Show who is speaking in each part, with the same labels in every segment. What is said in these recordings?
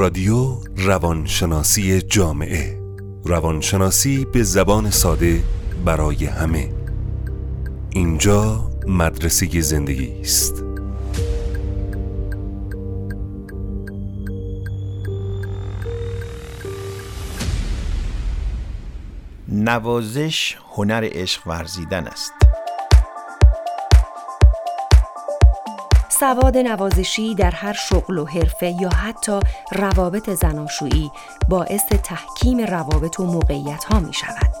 Speaker 1: رادیو روانشناسی جامعه. روانشناسی به زبان ساده برای همه. اینجا مدرسه زندگی است.
Speaker 2: نوازش هنر عشق ورزیدن است.
Speaker 3: سواد نوازشی در هر شغل و حرفه یا حتی روابط زناشویی باعث تحکیم روابط و موقعیت ها می شود.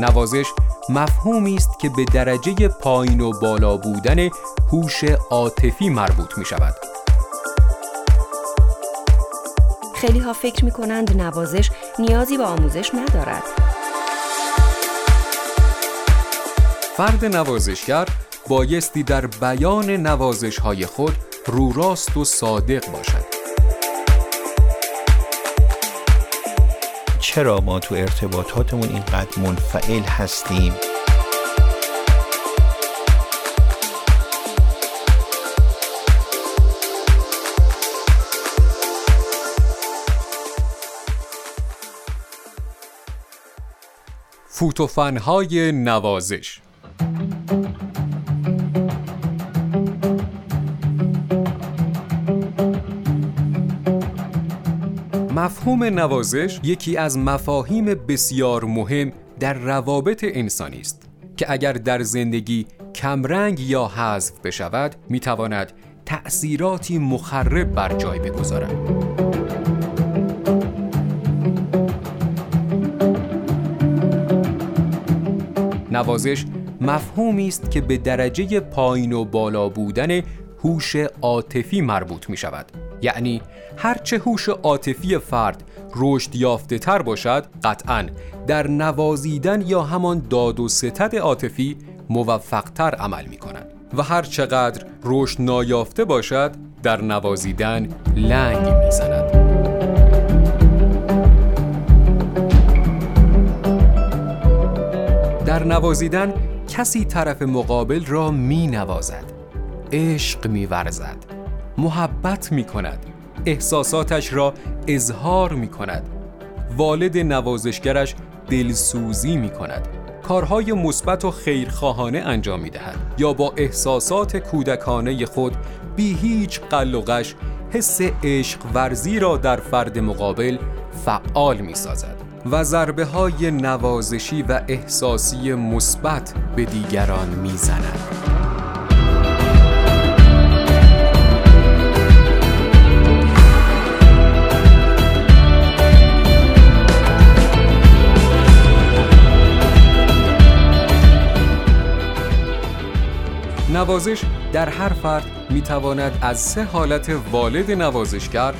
Speaker 4: نوازش مفهومی است که به درجه پایین و بالا بودن هوش عاطفی مربوط می شود.
Speaker 3: خیلی ها فکر می کنند نوازش نیازی به آموزش ندارد.
Speaker 4: فرد نوازشگر بایستی در بیان نوازش های خود رو راست و صادق باشد.
Speaker 2: چرا ما تو ارتباطاتمون اینقدر منفعل هستیم
Speaker 4: فوتوفنهای نوازش مفهوم نوازش یکی از مفاهیم بسیار مهم در روابط انسانی است که اگر در زندگی کمرنگ یا حذف بشود می‌تواند تأثیراتی مخرب بر جای بگذارد. نوازش مفهومی است که به درجه پایین و بالا بودن هوش عاطفی مربوط می شود یعنی هرچه هوش عاطفی فرد رشد یافته تر باشد قطعا در نوازیدن یا همان داد و ستد عاطفی موفقتر عمل می کند و هر چقدر رشد نایافته باشد در نوازیدن لنگ می زند. در نوازیدن کسی طرف مقابل را می نوازد عشق می ورزد محبت می کند احساساتش را اظهار می کند والد نوازشگرش دلسوزی می کند کارهای مثبت و خیرخواهانه انجام می دهد یا با احساسات کودکانه خود بی هیچ قل حس عشق ورزی را در فرد مقابل فعال می سازد و ضربه های نوازشی و احساسی مثبت به دیگران می زند. نوازش در هر فرد می تواند از سه حالت والد نوازشگر،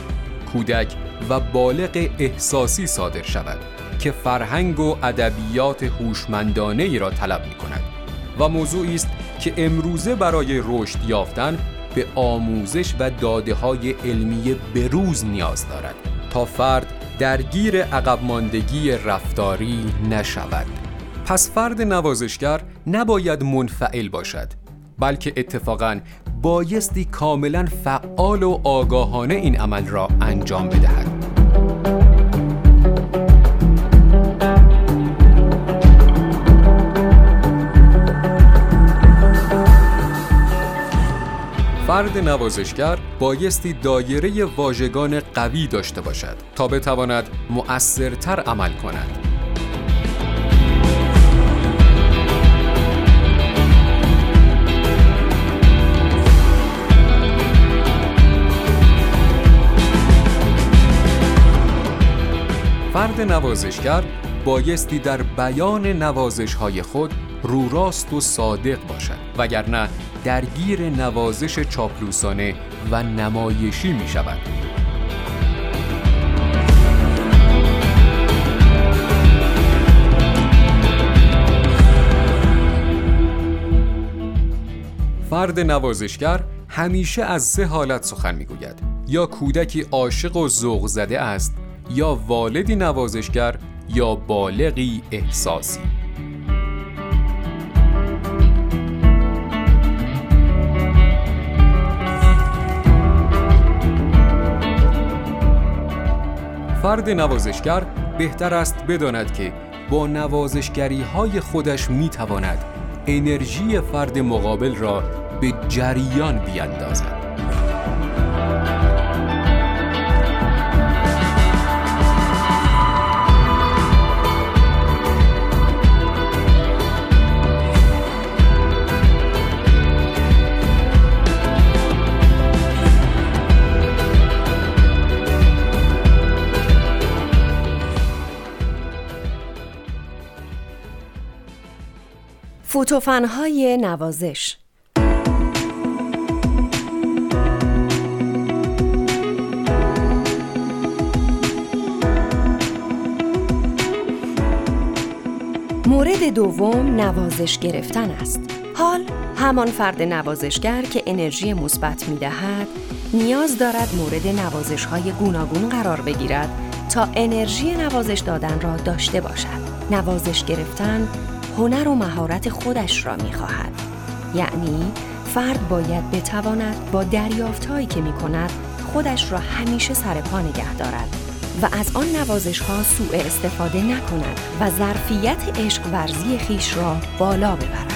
Speaker 4: کودک و بالغ احساسی صادر شود که فرهنگ و ادبیات هوشمندانه ای را طلب می کند و موضوعی است که امروزه برای رشد یافتن به آموزش و داده های علمی بروز نیاز دارد تا فرد درگیر عقب ماندگی رفتاری نشود. پس فرد نوازشگر نباید منفعل باشد. بلکه اتفاقا بایستی کاملا فعال و آگاهانه این عمل را انجام بدهد. فرد نوازشگر بایستی دایره واژگان قوی داشته باشد تا بتواند مؤثرتر عمل کند. فرد نوازشگر بایستی در بیان نوازش های خود رو راست و صادق باشد وگرنه درگیر نوازش چاپلوسانه و نمایشی می شود فرد نوازشگر همیشه از سه حالت سخن می‌گوید. یا کودکی عاشق و ذوق زده است یا والدی نوازشگر یا بالغی احساسی فرد نوازشگر بهتر است بداند که با نوازشگری های خودش می‌تواند انرژی فرد مقابل را به جریان بیاندازد.
Speaker 3: فوتوفنهای نوازش مورد دوم نوازش گرفتن است. حال همان فرد نوازشگر که انرژی مثبت می دهد نیاز دارد مورد نوازش های گوناگون قرار بگیرد تا انرژی نوازش دادن را داشته باشد. نوازش گرفتن هنر و مهارت خودش را می خواهد. یعنی فرد باید بتواند با دریافتهایی که می کند خودش را همیشه سر پا نگه دارد و از آن نوازش ها سوء استفاده نکند و ظرفیت عشق ورزی خیش را بالا ببرد.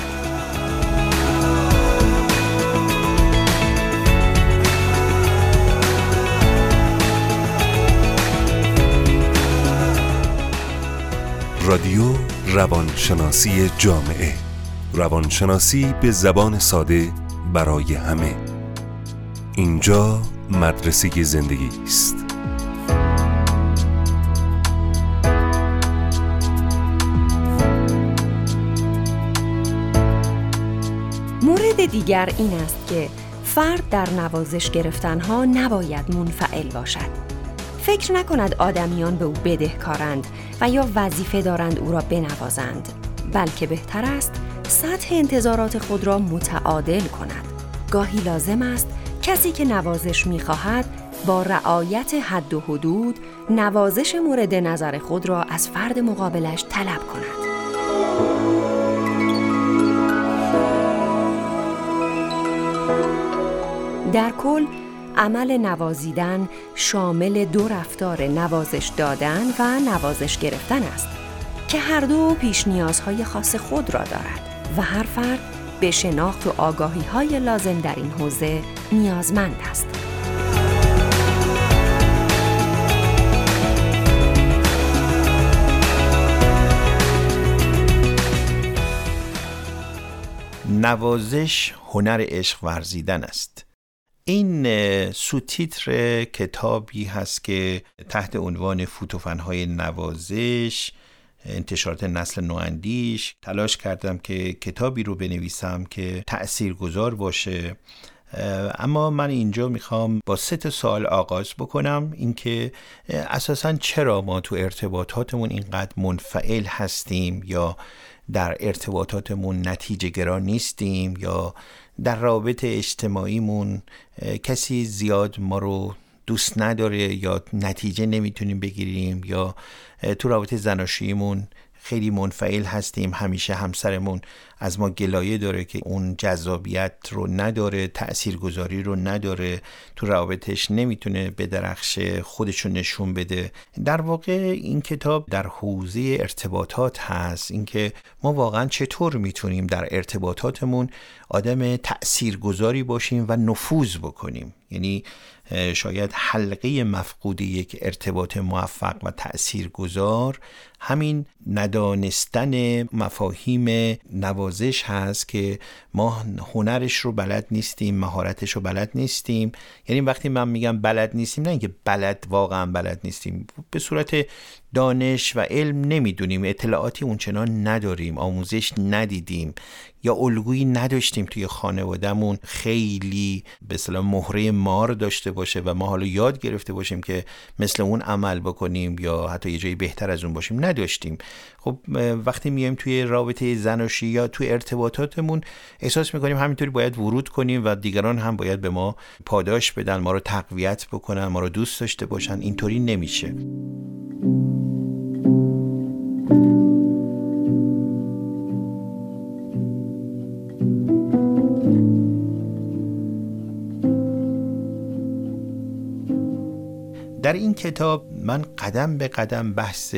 Speaker 1: رادیو روانشناسی جامعه. روانشناسی به زبان ساده برای همه. اینجا مدرسه زندگی است
Speaker 3: مورد دیگر این است که فرد در نوازش گرفتنها نباید منفعل باشد. فکر نکند آدمیان به او بدهکارند و یا وظیفه دارند او را بنوازند بلکه بهتر است سطح انتظارات خود را متعادل کند. گاهی لازم است کسی که نوازش می‌خواهد با رعایت حد و حدود نوازش مورد نظر خود را از فرد مقابلش طلب کند. در کل عمل نوازیدن شامل دو رفتار نوازش دادن و نوازش گرفتن است که هر دو پیش نیازهای خاص خود را دارد و هر فرد به شناخت و آگاهی های لازم در این حوزه نیازمند است.
Speaker 2: نوازش هنر عشق ورزیدن است این سوتیتر کتابی هست که تحت عنوان فوتوفنهای نوازش انتشارات نسل نواندیش تلاش کردم که کتابی رو بنویسم که تأثیر گذار باشه اما من اینجا می‌خوام با سه تا سوال آغاز بکنم. اینکه اساسا چرا ما تو ارتباطاتمون اینقدر منفعل هستیم یا در ارتباطاتمون نتیجه گرا نیستیم یا در رابط اجتماعیمون کسی زیاد ما رو دوست نداره یا نتیجه نمی‌تونیم بگیریم یا تو رابطه زناشوییمون خیلی منفعل هستیم همیشه همسرمون از ما گلایه داره که اون جذابیت رو نداره تاثیرگذاری رو نداره تو روابطش نمی‌تونه به درخش خودش رو نشون بده. در واقع این کتاب در حوزه ارتباطات هست. اینکه ما واقعا چطور می‌تونیم در ارتباطاتمون آدم تاثیرگذاری باشیم و نفوذ بکنیم. یعنی شاید حلقه مفقود یک ارتباط موفق و تأثیر گذار همین ندانستن مفاهیم نوازش هست که ما هنرش رو بلد نیستیم مهارتش رو بلد نیستیم. یعنی وقتی من میگم بلد نیستیم نه اینکه بلد واقعا بلد نیستیم. به صورت دانش و علم نمی‌دونیم اطلاعاتی اونچنان نداریم آموزش ندیدیم یا الگویی نداشتیم توی خانوادهمون. خیلی به صلاح مهره مار داشته باشه و ما حالا یاد گرفته باشیم که مثل اون عمل بکنیم یا حتی یه جایی بهتر از اون باشیم. نداشتیم. خب وقتی میایم توی رابطه زناشی یا توی ارتباطاتمون احساس می‌کنیم همینطوری باید ورود کنیم و دیگران هم باید به ما پاداش بدن ما رو تقویت بکنن ما رو دوست داشته باشن. اینطوری نمیشه. در این کتاب من قدم به قدم بحث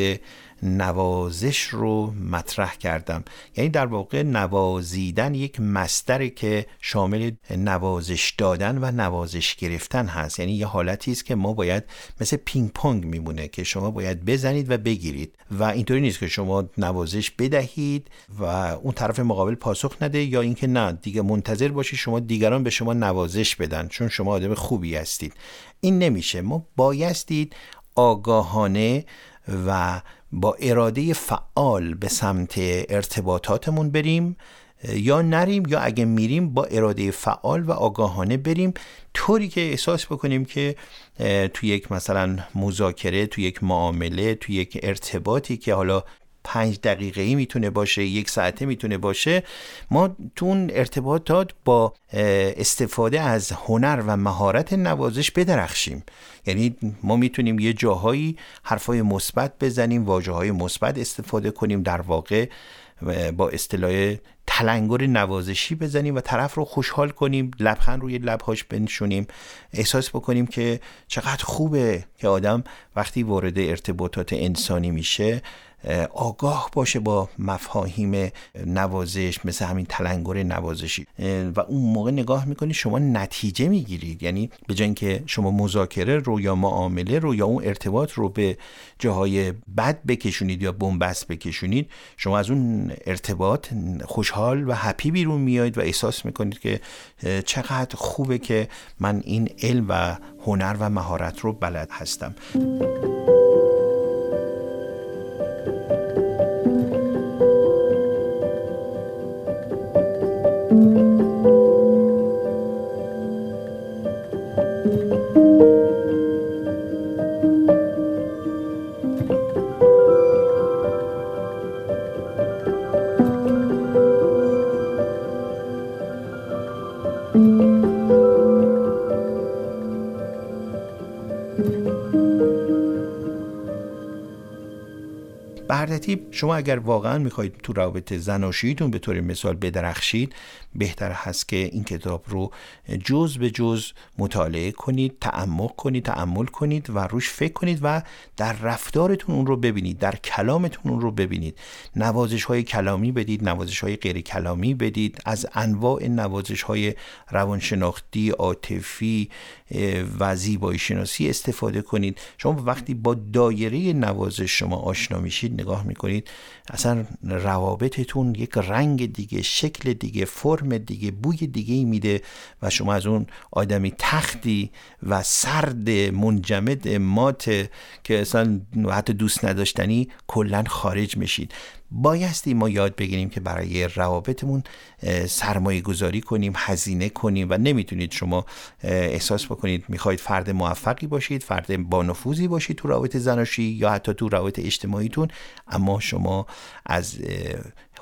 Speaker 2: نوازش رو مطرح کردم. یعنی در واقع نوازیدن یک مستره که شامل نوازش دادن و نوازش گرفتن هست. یعنی یه حالتی است که ما باید مثل پینگ پونگ میمونه که شما باید بزنید و بگیرید. و اینطوری نیست که شما نوازش بدهید و اون طرف مقابل پاسخ نده یا اینکه نه دیگه منتظر باشید شما دیگران به شما نوازش بدن چون شما آدم خوبی هستید. این نمیشه. ما بایستید آگاهانه و با اراده فعال به سمت ارتباطاتمون بریم. یا نریم یا اگه میریم با اراده فعال و آگاهانه بریم. طوری که احساس بکنیم که تو یک مثلا مذاکره تو یک معامله تو یک ارتباطی که حالا پنج دقیقه ای می‌تونه باشه یک ساعته می‌تونه باشه. ما تو ارتباطات با استفاده از هنر و مهارت نوازش بدرخشیم. یعنی ما می‌تونیم یه جاهایی حرفای مثبت بزنیم واجه های مثبت استفاده کنیم در واقع با اصطلاح تلنگر نوازشی بزنیم و طرف رو خوشحال کنیم لبخند روی لبهاش بنشونیم. احساس بکنیم که چقدر خوبه که آدم وقتی وارد ارتباطات انسانی میشه آگاه باشه با مفاهیم نوازش مثل همین تلنگر نوازشی. و اون موقع نگاه می‌کنید شما نتیجه می‌گیرید. یعنی به جای اینکه شما مذاکره رو یا معامله رو یا اون ارتباط رو به جاهای بد بکشونید یا بنبست بکشونید شما از اون ارتباط خوشحال و هپی بیرون میایید و احساس می‌کنید که چقدر خوبه که من این علم و هنر و مهارت رو بلد هستم. شما اگر واقعا می‌خواید تو رابطه زناشوییتون به طور مثال بدرخشید بهتر هست که این کتاب رو جز به جز مطالعه کنید تعمق کنید تعمل کنید و روش فکر کنید و در رفتارتون اون رو ببینید در کلامتون اون رو ببینید. نوازش های کلامی بدید نوازش های غیر کلامی بدید از انواع نوازش های روانشناختی عاطفی و زیبایی شناسی استفاده کنید. شما وقتی با دایره نوازش شما آشنا میشید می‌کنید اصلا روابطتون یک رنگ دیگه شکل دیگه فرم دیگه بوی دیگه میده و شما از اون آدمی تختی و سرد منجمد مات که اصلا حتی دوست نداشتنی کلا خارج میشید. بایستی ما یاد بگیریم که برای روابطمون سرمایه گذاری کنیم هزینه کنیم و نمی‌تونید شما احساس بکنید می‌خواید فرد موفقی باشید فرد با نفوذی باشید تو رابطه زناشی یا حتی تو رابطه اجتماعیتون اما شما از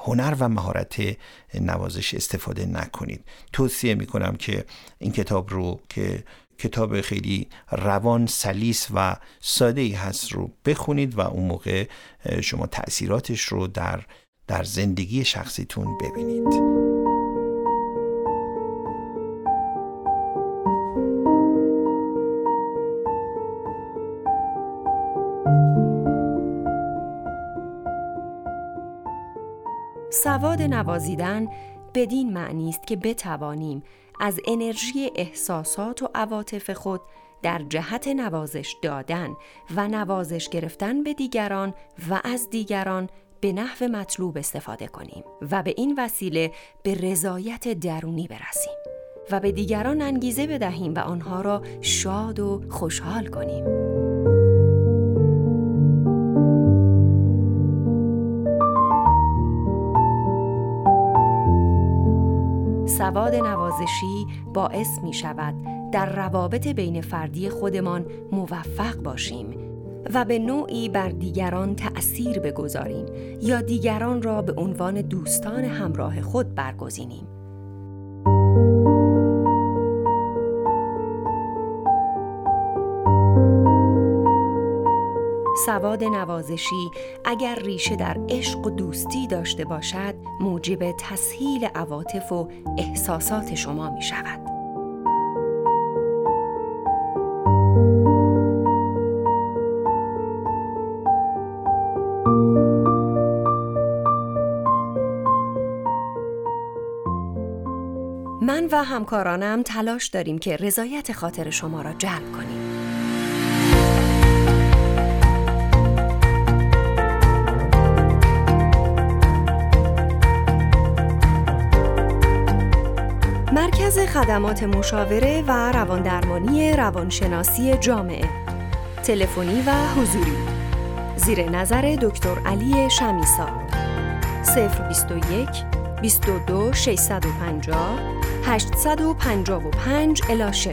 Speaker 2: هنر و مهارت نوازش استفاده نکنید. توصیه می‌کنم که این کتاب رو که کتاب خیلی روان سلیس و ساده ای هست رو بخونید و اون موقع شما تاثیراتش رو در در زندگی شخصیتون ببینید.
Speaker 3: سواد نوازیدن بدین معنی است که بتوانیم از انرژی احساسات و عواطف خود در جهت نوازش دادن و نوازش گرفتن به دیگران و از دیگران به نحو مطلوب استفاده کنیم و به این وسیله به رضایت درونی برسیم و به دیگران انگیزه بدهیم و آنها را شاد و خوشحال کنیم. سواد نوازشی باعث می شود در روابط بین فردی خودمان موفق باشیم و به نوعی بر دیگران تأثیر بگذاریم یا دیگران را به عنوان دوستان همراه خود برگزینیم. سواد نوازشی اگر ریشه در عشق و دوستی داشته باشد موجب تسهیل عواطف و احساسات شما می شود. من و همکارانم تلاش داریم که رضایت خاطر شما را جلب کنیم. مرکز خدمات مشاوره و رواندرمانی روانشناسی جامعه. تلفنی و حضوری. زیر نظر دکتر علی شمیسا. 021 22 650 855 الی 6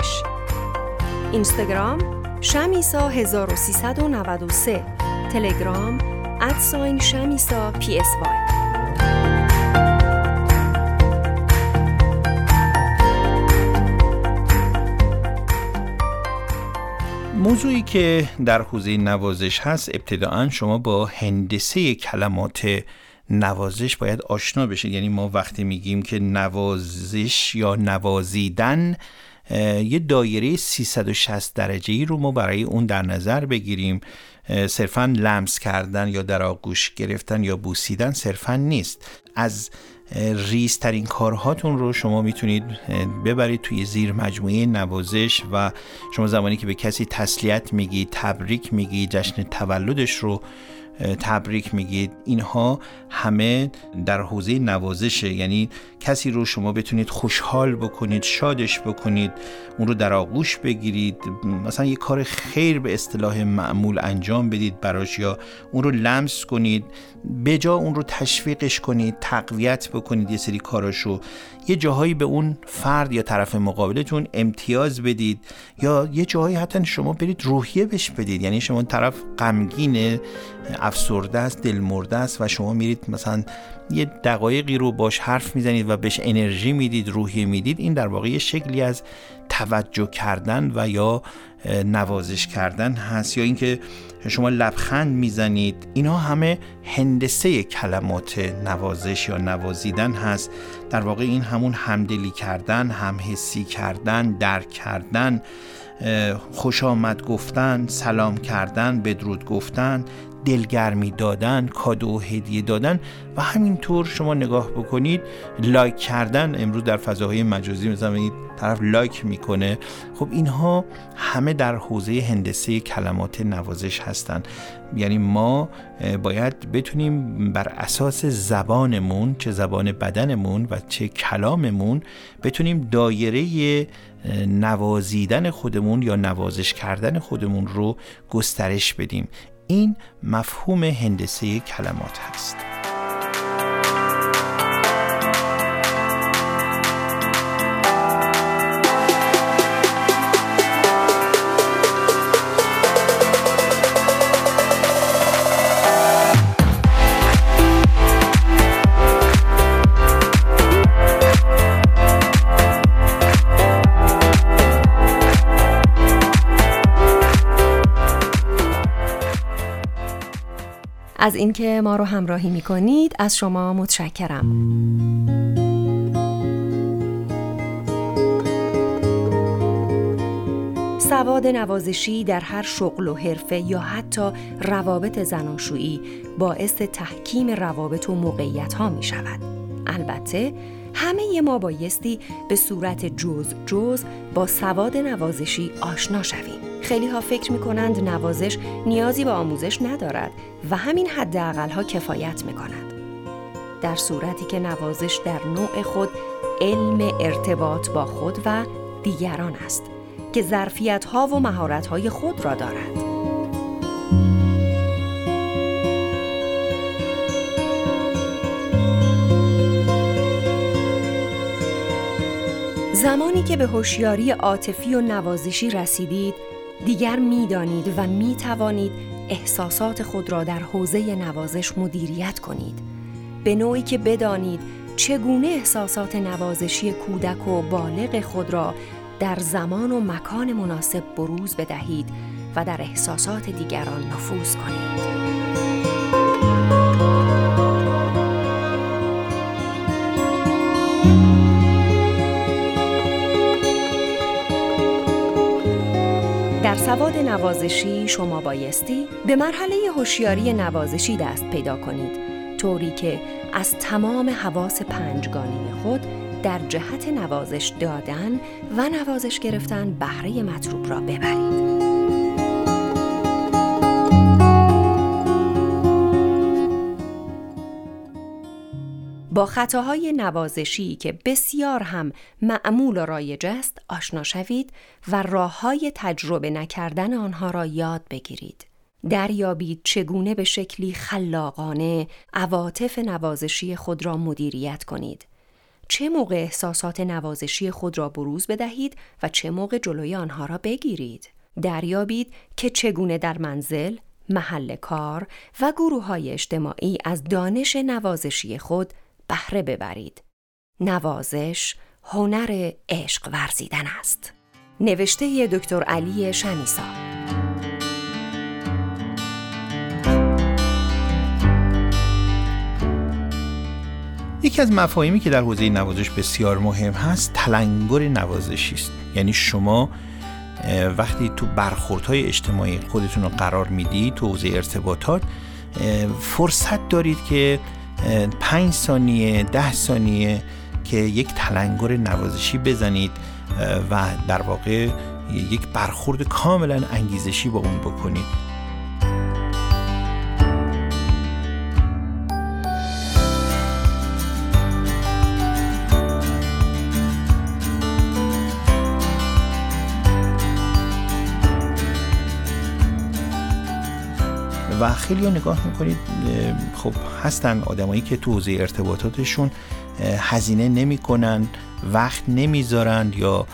Speaker 3: اینستاگرام شمیسا 1393 تلگرام ادساین شمیسا پی اس وای.
Speaker 2: موضوعی که در حوزه نوازش هست ابتداعا شما با هندسه کلمات نوازش باید آشنا بشید. یعنی ما وقتی میگیم که نوازش یا نوازیدن یه دایره 360 درجه ای رو ما برای اون در نظر بگیریم. صرفا لمس کردن یا در آغوش گرفتن یا بوسیدن صرفا نیست. از ریزترین کارهاتون رو شما می‌تونید ببرید توی زیر مجموعه نوازش و شما زمانی که به کسی تسلیت میگی تبریک میگی جشن تولدش رو تبریک میگید اینها همه در حوزه نوازشه. یعنی کسی رو شما بتونید خوشحال بکنید شادش بکنید اون رو در آغوش بگیرید. مثلا یه کار خیر به اصطلاح معمول انجام بدید براش یا اون رو لمس کنید. به جا اون رو تشویقش کنید تقویت بکنید یه سری کاراشو. یه جاهایی به اون فرد یا طرف مقابلتون امتیاز بدید یا یه جاهایی حتی شما برید روحیه بش بدید. یعنی شما طرف غمگینه افسرده است دلمرده است و شما میرید مثلا یه دقایقی رو باش حرف می‌زنید و بهش انرژی می‌دید روحیه می‌دید. این در واقع یه شکلی از توجه کردن و یا نوازش کردن هست یا اینکه شما لبخند می‌زنید اینا همه هندسه کلمات نوازش یا نوازیدن هست. در واقع این همون همدلی کردن همحسی کردن درک کردن خوش آمد گفتن سلام کردن بدرود گفتن دلگرمی دادن کادو هدیه دادن و همینطور شما نگاه بکنید لایک کردن امروز در فضاهای مجازی مثلا این طرف لایک می‌کنه. خب اینها همه در حوزه هندسه کلمات نوازش هستند یعنی ما باید بتونیم بر اساس زبانمون چه زبان بدنمون و چه کلاممون بتونیم دایره نوازیدن خودمون یا نوازش کردن خودمون رو گسترش بدیم. این مفهوم هندسه کلمات هست.
Speaker 3: از اینکه ما رو همراهی می کنید از شما متشکرم. سواد نوازشی در هر شغل و حرفه یا حتی روابط زناشویی باعث تحکیم روابط و موقعیت ها می شود. البته همه ما بایستی به صورت جز جز با سواد نوازشی آشنا شویم. خیلی ها فکر می کنند نوازش نیازی به آموزش ندارد و همین حداقل ها کفایت می کند. در صورتی که نوازش در نوع خود علم ارتباط با خود و دیگران است که ظرفیت ها و مهارت های خود را دارد. زمانی که به هوشیاری عاطفی و نوازشی رسیدید دیگر می‌دانید و می توانید احساسات خود را در حوزه نوازش مدیریت کنید به نوعی که بدانید چگونه احساسات نوازشی کودک و بالغ خود را در زمان و مکان مناسب بروز بدهید و در احساسات دیگران نفوذ کنید. سواد نوازشی شما بایستی به مرحله هوشیاری نوازشی دست پیدا کنید طوری که از تمام حواس پنجگانه خود در جهت نوازش دادن و نوازش گرفتن بهره مطلوب را ببرید. با خطاهای نوازشی که بسیار هم معمول و رایج است آشنا شوید و راه های تجربه نکردن آنها را یاد بگیرید. دریابید چگونه به شکلی خلاقانه عواطف نوازشی خود را مدیریت کنید. چه موقع احساسات نوازشی خود را بروز بدهید و چه موقع جلوی آنها را بگیرید. دریابید که چگونه در منزل، محل کار و گروه های اجتماعی از دانش نوازشی خود بهره ببرید. نوازش هنر عشق ورزیدن است. نوشته دکتر علی شمیسا
Speaker 2: یکی از مفاهیمی که در حوزه نوازش بسیار مهم هست تلنگر نوازشی است یعنی شما وقتی تو برخوردهای اجتماعی خودتون رو قرار می‌دید تو حوزه ارتباطات فرصت دارید که پنج ثانیه ده ثانیه که یک تلنگر نوازشی بزنید و در واقع یک برخورد کاملا انگیزشی با اون بکنید. خیلی ها نگاه می‌کنید خب هستن آدمایی که تو حوزه ارتباطاتشون هزینه نمی‌کنن وقت نمی‌ذارن یا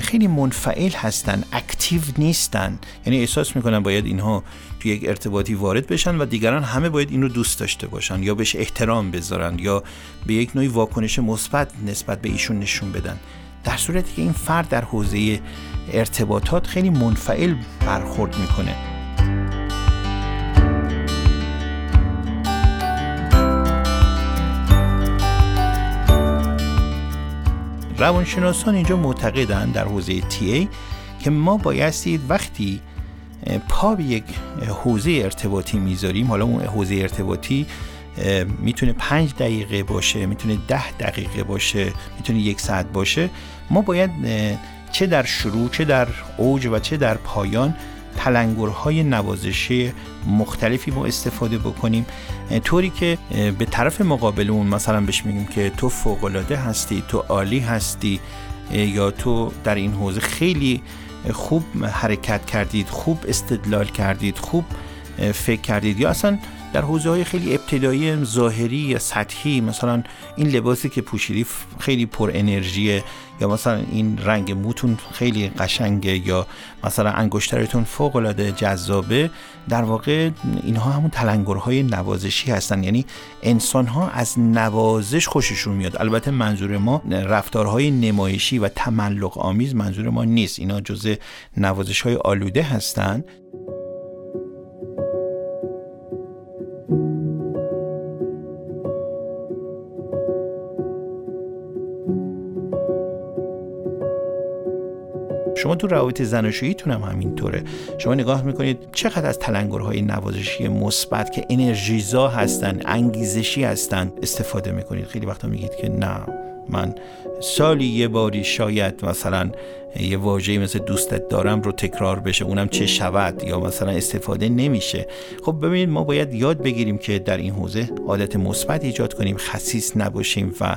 Speaker 2: خیلی منفعل هستن اکتیو نیستن. یعنی احساس می‌کنن باید اینها تو یک ارتباطی وارد بشن و دیگران همه باید این رو دوست داشته باشن یا بهش احترام بذارن یا به یک نوعی واکنش مثبت نسبت به ایشون نشون بدن. در صورتی که این فرد در حوزه ارتباطات خیلی منفعل برخورد می‌کنه. روانشناسان اینجا معتقدن در حوزه تی ای که ما بایستید وقتی پا به یک حوزه ارتباطی می‌ذاریم حالا اون حوزه ارتباطی می‌تونه پنج دقیقه باشه می‌تونه ده دقیقه باشه می‌تونه یک ساعت باشه ما باید چه در شروع چه در اوج و چه در پایان تلنگرهای نوازشی مختلفی ما استفاده بکنیم. طوری که به طرف مقابلمون مثلا بهش میگیم که تو فوقالعاده هستی تو عالی هستی یا تو در این حوزه خیلی خوب حرکت کردید خوب استدلال کردید خوب فکر کردید یا اصلا در حوزه های خیلی ابتدایی ظاهری یا سطحی مثلا این لباسی که پوشیدی خیلی پر انرژیه یا مثلا این رنگ موتون خیلی قشنگه یا مثلا انگشترتون فوق العاده جذابه در واقع اینها همون تلنگرهای نوازشی هستن. یعنی انسان ها از نوازش خوششون میاد. البته منظور ما رفتارهای نمایشی و تملق آمیز منظور ما نیست. اینا جزء نوازش های آلوده هستند شما تو روابط زناشوییتون هم همینطوره. شما نگاه می‌کنید چقدر از تلنگرهای نوازشی مثبت که انرژیزا هستن انگیزشی هستن استفاده می‌کنید؟ خیلی وقتا میگید که نه. من سالی یه باری شاید مثلا یه واژه‌ای مثل دوستت دارم رو تکرار بشه اونم چه شود یا مثلا استفاده نمیشه. خب ببینید ما باید یاد بگیریم که در این حوزه عادت مثبت ایجاد کنیم خصیص نباشیم و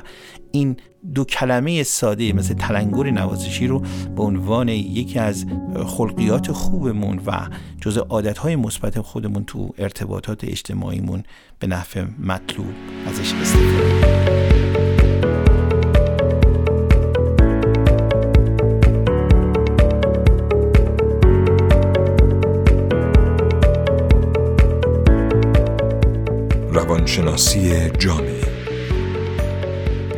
Speaker 2: این دو کلمه ساده مثل تلنگر نوازشی رو به عنوان یکی از خلقیات خوبمون و جز عادتهای مثبت خودمون تو ارتباطات اجتماعیمون به نفع مطلوب ازش استفاده
Speaker 1: روانشناسی جامعه.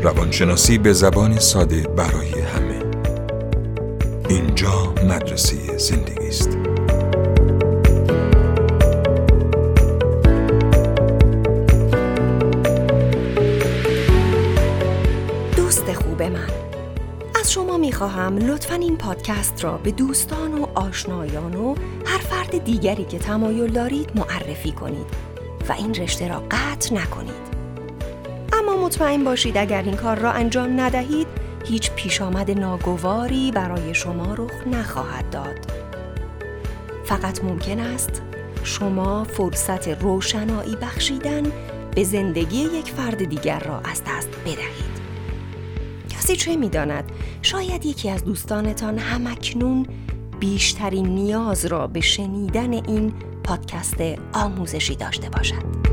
Speaker 1: روانشناسی به زبان ساده برای همه. اینجا مدرسه زندگی است.
Speaker 3: دوست خوب من از شما می‌خواهم لطفا این پادکست را به دوستان و آشنایان و هر فرد دیگری که تمایل دارید معرفی کنید. و این رشته را قطع نکنید. اما مطمئن باشید اگر این کار را انجام ندهید هیچ پیش آمد ناگواری برای شما رخ نخواهد داد. فقط ممکن است شما فرصت روشنایی بخشیدن به زندگی یک فرد دیگر را از دست بدهید. کسی چه می‌داند؟ شاید یکی از دوستانتان همکنون بیشترین نیاز را به شنیدن این پادکست آموزشی داشته باشد.